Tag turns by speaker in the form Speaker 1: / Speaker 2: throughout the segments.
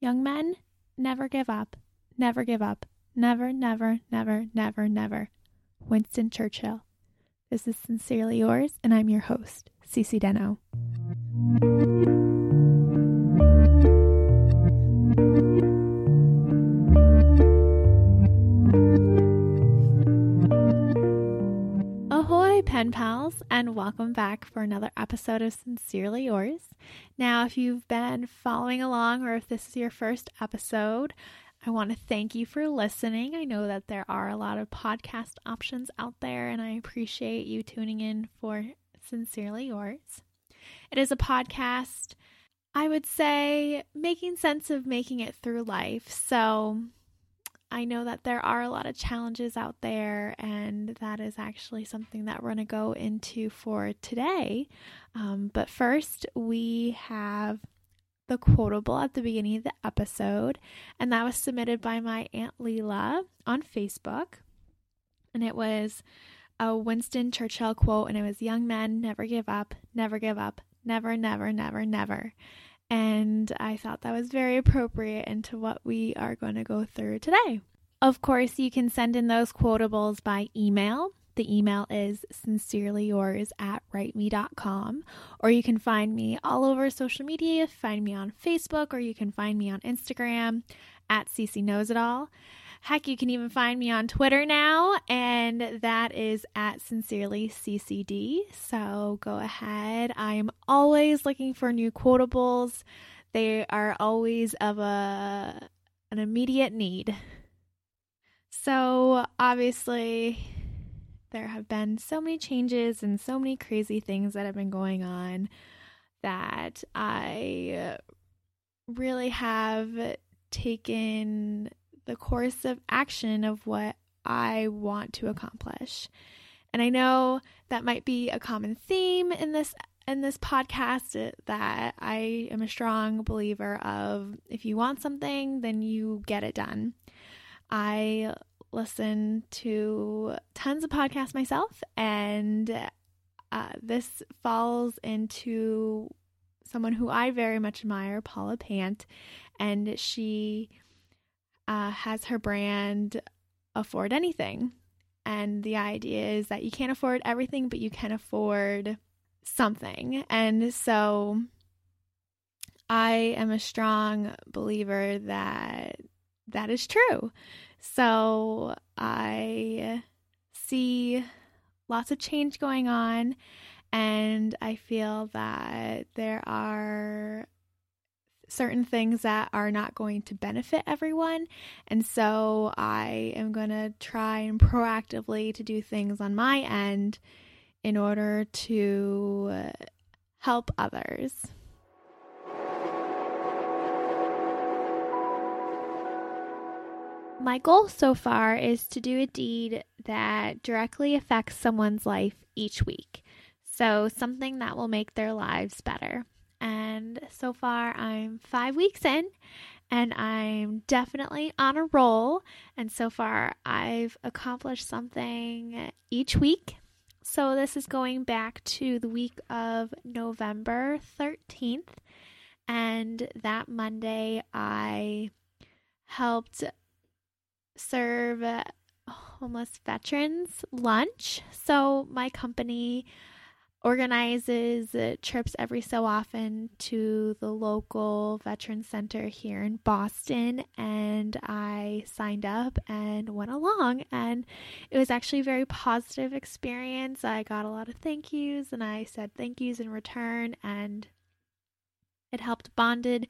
Speaker 1: Young men, never give up. Never give up. Never, never, never, never, never. Winston Churchill. This is Sincerely Yours, and I'm your host, Cece Deno. Pen pals, and welcome back for another episode of Sincerely Yours. Now, if you've been following along or if this is your first episode, I want to thank you for listening. I know that there are a lot of podcast options out there, and I appreciate you tuning in for Sincerely Yours. It is a podcast, I would say, making sense of making it through life. So I know that there are a lot of challenges out there, and that is actually something that we're going to go into for today. Um, but first, we have the quotable at the beginning of the episode, and that was submitted by my Aunt Leela on Facebook. And it was a Winston Churchill quote, and it was Young men never give up, never give up, never, never, never, never. And I thought that was very appropriate into what we are going to go through today. Of course, you can send in those quotables by email the email is sincerely yours at writeme.com, or you can find me all over social media. Find me on Facebook, or you can find me on Instagram at CC Knows It All. Heck, you can even find me on Twitter now, and that is at Sincerely CCD. So go ahead. I am always looking for new quotables. They are always of a an immediate need. So obviously, there have been so many changes and so many crazy things that have been going on that I really have taken the course of action of what I want to accomplish. And I know that might be a common theme in this in this podcast that I am a strong believer of if you want something, then you get it done. I listen to tons of podcasts myself, and uh, this falls into someone who I very much admire, Paula Pant, and she uh, has her brand Afford Anything. And the idea is that you can't afford everything, but you can afford something. And so I am a strong believer that that is true. So I see lots of change going on, and I feel that there are certain things that are not going to benefit everyone. And so I am going to try and proactively to do things on my end in order to help others. My goal so far is to do a deed that directly affects someone's life each week. So, something that will make their lives better. And so far, I'm five weeks in and I'm definitely on a roll. And so far, I've accomplished something each week. So, this is going back to the week of November 13th. And that Monday, I helped serve homeless veterans lunch. So my company organizes uh, trips every so often to the local veteran center here in Boston and I signed up and went along and it was actually a very positive experience. I got a lot of thank yous and I said thank yous in return and it helped bonded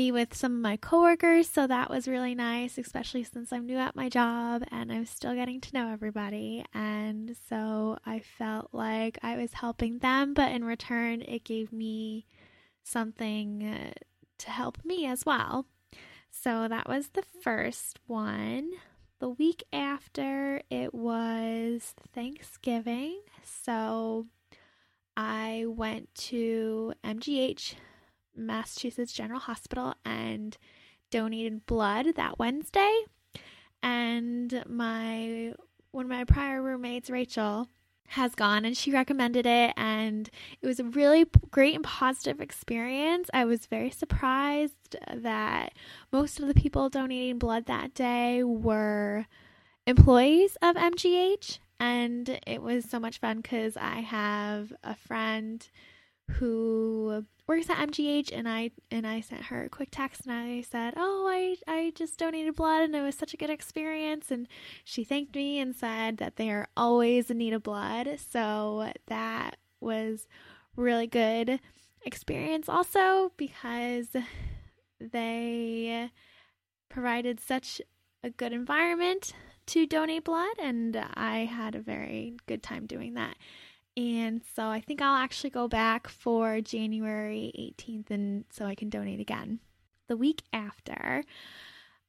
Speaker 1: me with some of my coworkers, so that was really nice, especially since I'm new at my job and I'm still getting to know everybody. And so I felt like I was helping them, but in return, it gave me something uh, to help me as well. So that was the first one. The week after, it was Thanksgiving. So I went to MGH Massachusetts General Hospital and donated blood that Wednesday. And my one of my prior roommates, Rachel, has gone and she recommended it and it was a really great and positive experience. I was very surprised that most of the people donating blood that day were employees of MGH and it was so much fun cuz I have a friend who works at MGH and I and I sent her a quick text and I said, "Oh, I I just donated blood and it was such a good experience." And she thanked me and said that they are always in need of blood. So that was really good experience also because they provided such a good environment to donate blood and I had a very good time doing that. And so I think I'll actually go back for January 18th and so I can donate again. The week after,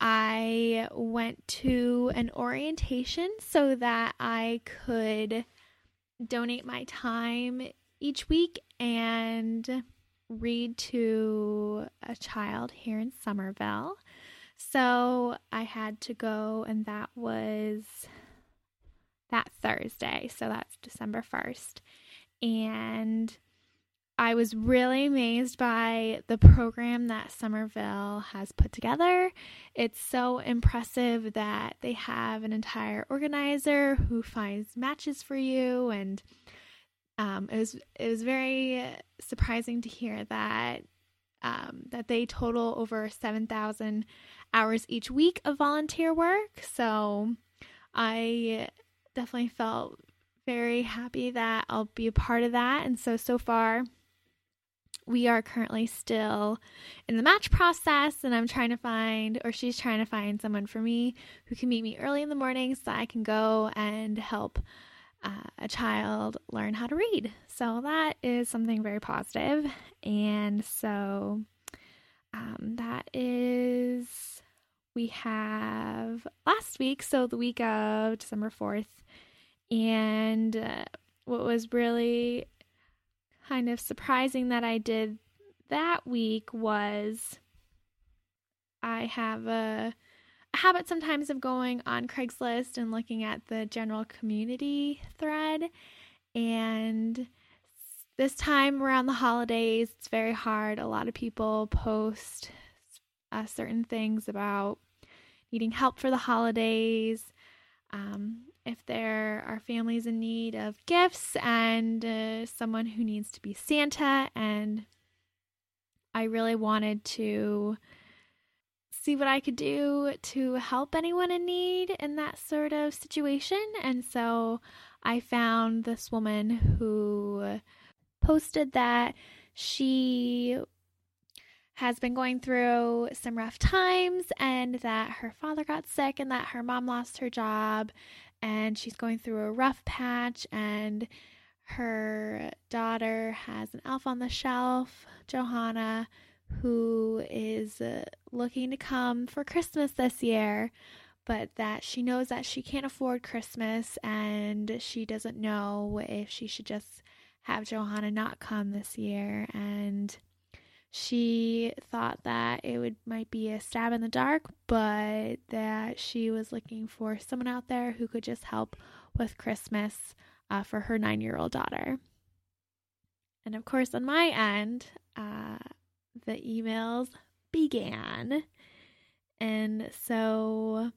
Speaker 1: I went to an orientation so that I could donate my time each week and read to a child here in Somerville. So I had to go, and that was that Thursday. So that's December 1st. And I was really amazed by the program that Somerville has put together. It's so impressive that they have an entire organizer who finds matches for you, and um, it was it was very surprising to hear that um, that they total over seven thousand hours each week of volunteer work. So I definitely felt very happy that I'll be a part of that. And so, so far, we are currently still in the match process, and I'm trying to find, or she's trying to find someone for me who can meet me early in the morning so I can go and help uh, a child learn how to read. So that is something very positive. And so um, that is, we have last week, so the week of December 4th, and uh, what was really kind of surprising that I did that week was I have a, habit sometimes of going on Craigslist and looking at the general community thread. And this time around the holidays, it's very hard. A lot of people post uh, certain things about needing help for the holidays. Um, if there are families in need of gifts and uh, someone who needs to be Santa. And I really wanted to see what I could do to help anyone in need in that sort of situation. And so I found this woman who posted that she has been going through some rough times and that her father got sick and that her mom lost her job and she's going through a rough patch and her daughter has an elf on the shelf, Johanna, who is uh, looking to come for Christmas this year, but that she knows that she can't afford Christmas and she doesn't know if she should just have Johanna not come this year and she thought that it would might be a stab in the dark, but that she was looking for someone out there who could just help with Christmas uh, for her nine year old daughter. And of course, on my end, uh, the emails began. And so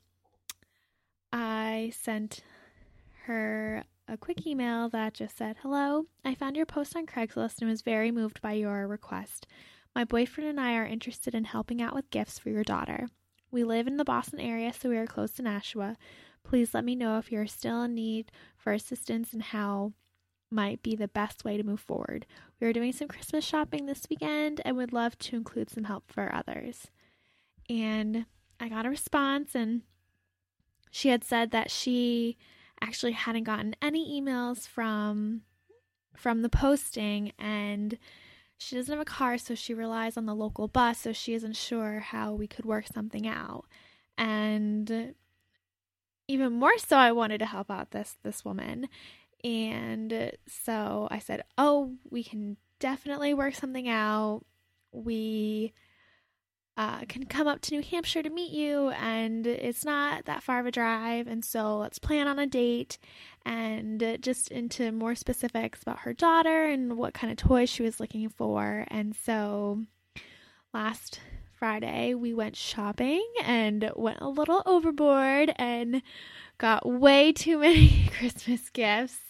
Speaker 1: I sent her a quick email that just said, Hello, I found your post on Craigslist and was very moved by your request. My boyfriend and I are interested in helping out with gifts for your daughter. We live in the Boston area, so we are close to Nashua. Please let me know if you are still in need for assistance and how might be the best way to move forward. We are doing some Christmas shopping this weekend and would love to include some help for others. And I got a response, and she had said that she actually hadn't gotten any emails from from the posting and she doesn't have a car, so she relies on the local bus, so she isn't sure how we could work something out. And even more so, I wanted to help out this this woman. And so I said, "Oh, we can definitely work something out. We uh, can come up to New Hampshire to meet you, and it's not that far of a drive. And so let's plan on a date and just into more specifics about her daughter and what kind of toys she was looking for. And so last Friday, we went shopping and went a little overboard and got way too many Christmas gifts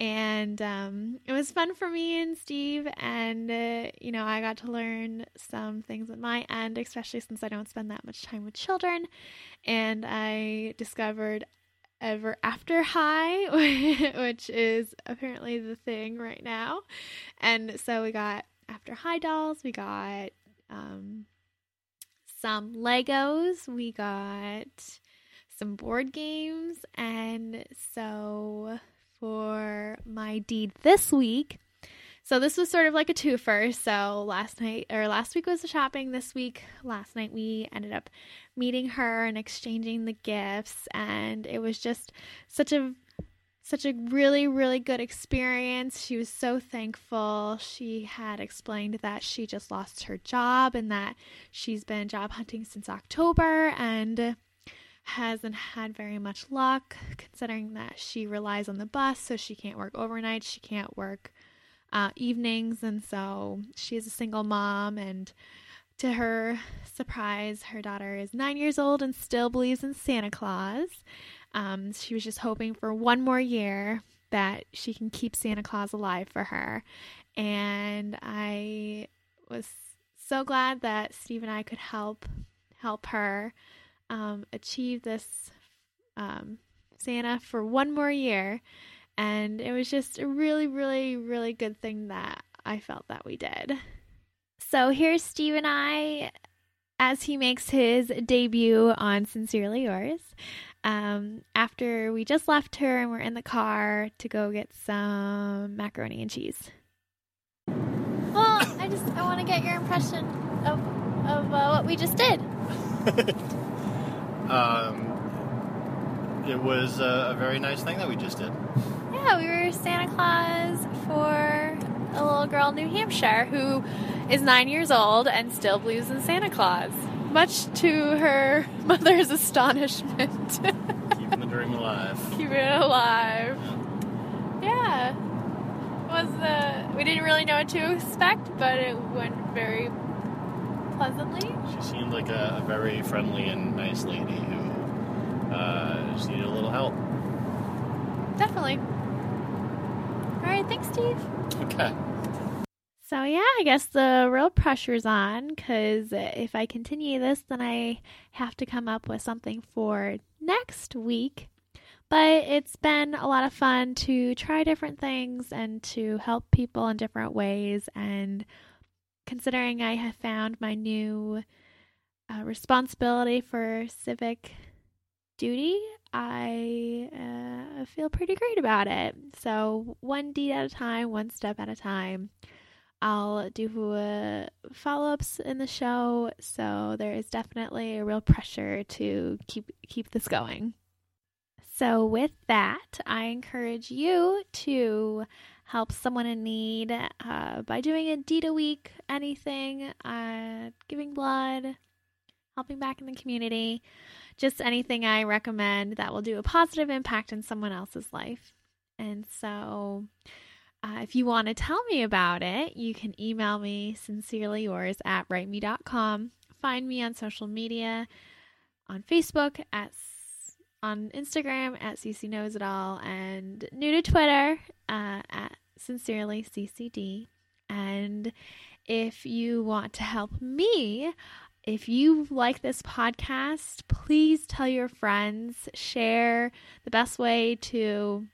Speaker 1: and um, it was fun for me and Steve. And uh, you know, I got to learn some things at my end, especially since I don't spend that much time with children. And I discovered Ever After High, which is apparently the thing right now. And so we got After High dolls. We got um, some Legos. We got some board games, and my deed this week. So this was sort of like a twofer. So last night or last week was the shopping. This week, last night we ended up meeting her and exchanging the gifts, and it was just such a such a really really good experience. She was so thankful. She had explained that she just lost her job and that she's been job hunting since October and hasn't had very much luck considering that she relies on the bus, so she can't work overnight, she can't work uh, evenings, and so she is a single mom. And to her surprise, her daughter is nine years old and still believes in Santa Claus. Um, she was just hoping for one more year that she can keep Santa Claus alive for her. And I was so glad that Steve and I could help help her um, achieve this um, Santa for one more year. And it was just a really, really, really good thing that I felt that we did. So here's Steve and I as he makes his debut on Sincerely Yours. Um, after we just left her and we're in the car to go get some macaroni and cheese. Well, I just I want to get your impression of of uh, what we just did.
Speaker 2: Um, it was a, a, very nice thing that we just did.
Speaker 1: Yeah, we were Santa Claus for a little girl in New Hampshire who is nine years old and still believes in Santa Claus, much to her mother's astonishment.
Speaker 2: Keeping the dream alive.
Speaker 1: Keeping it alive. Yeah. Was uh, we didn't really know what to expect, but it went very pleasantly.
Speaker 2: She seemed like a, a very friendly and nice lady who uh, just needed a little help.
Speaker 1: Definitely. All right, thanks, Steve.
Speaker 2: Okay.
Speaker 1: So, yeah, I guess the real pressure's on because if I continue this, then I have to come up with something for next week. But it's been a lot of fun to try different things and to help people in different ways and considering I have found my new uh, responsibility for civic duty, I uh, feel pretty great about it. So, one deed at a time, one step at a time. I'll do uh, follow ups in the show, so there is definitely a real pressure to keep keep this going. So, with that, I encourage you to help someone in need uh, by doing a deed a week, anything, uh, giving blood, helping back in the community, just anything I recommend that will do a positive impact in someone else's life. And so, uh, if you want to tell me about it, you can email me sincerely yours at writeme.com. Find me on social media on Facebook at on Instagram at CC Knows It All and new to Twitter uh, at Sincerely CCD. And if you want to help me, if you like this podcast, please tell your friends, share. The best way to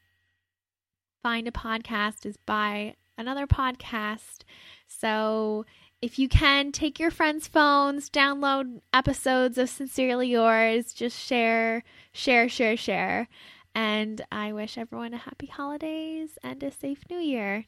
Speaker 1: find a podcast is by another podcast. So if you can, take your friends' phones, download episodes of Sincerely Yours, just share, share, share, share. And I wish everyone a happy holidays and a safe new year.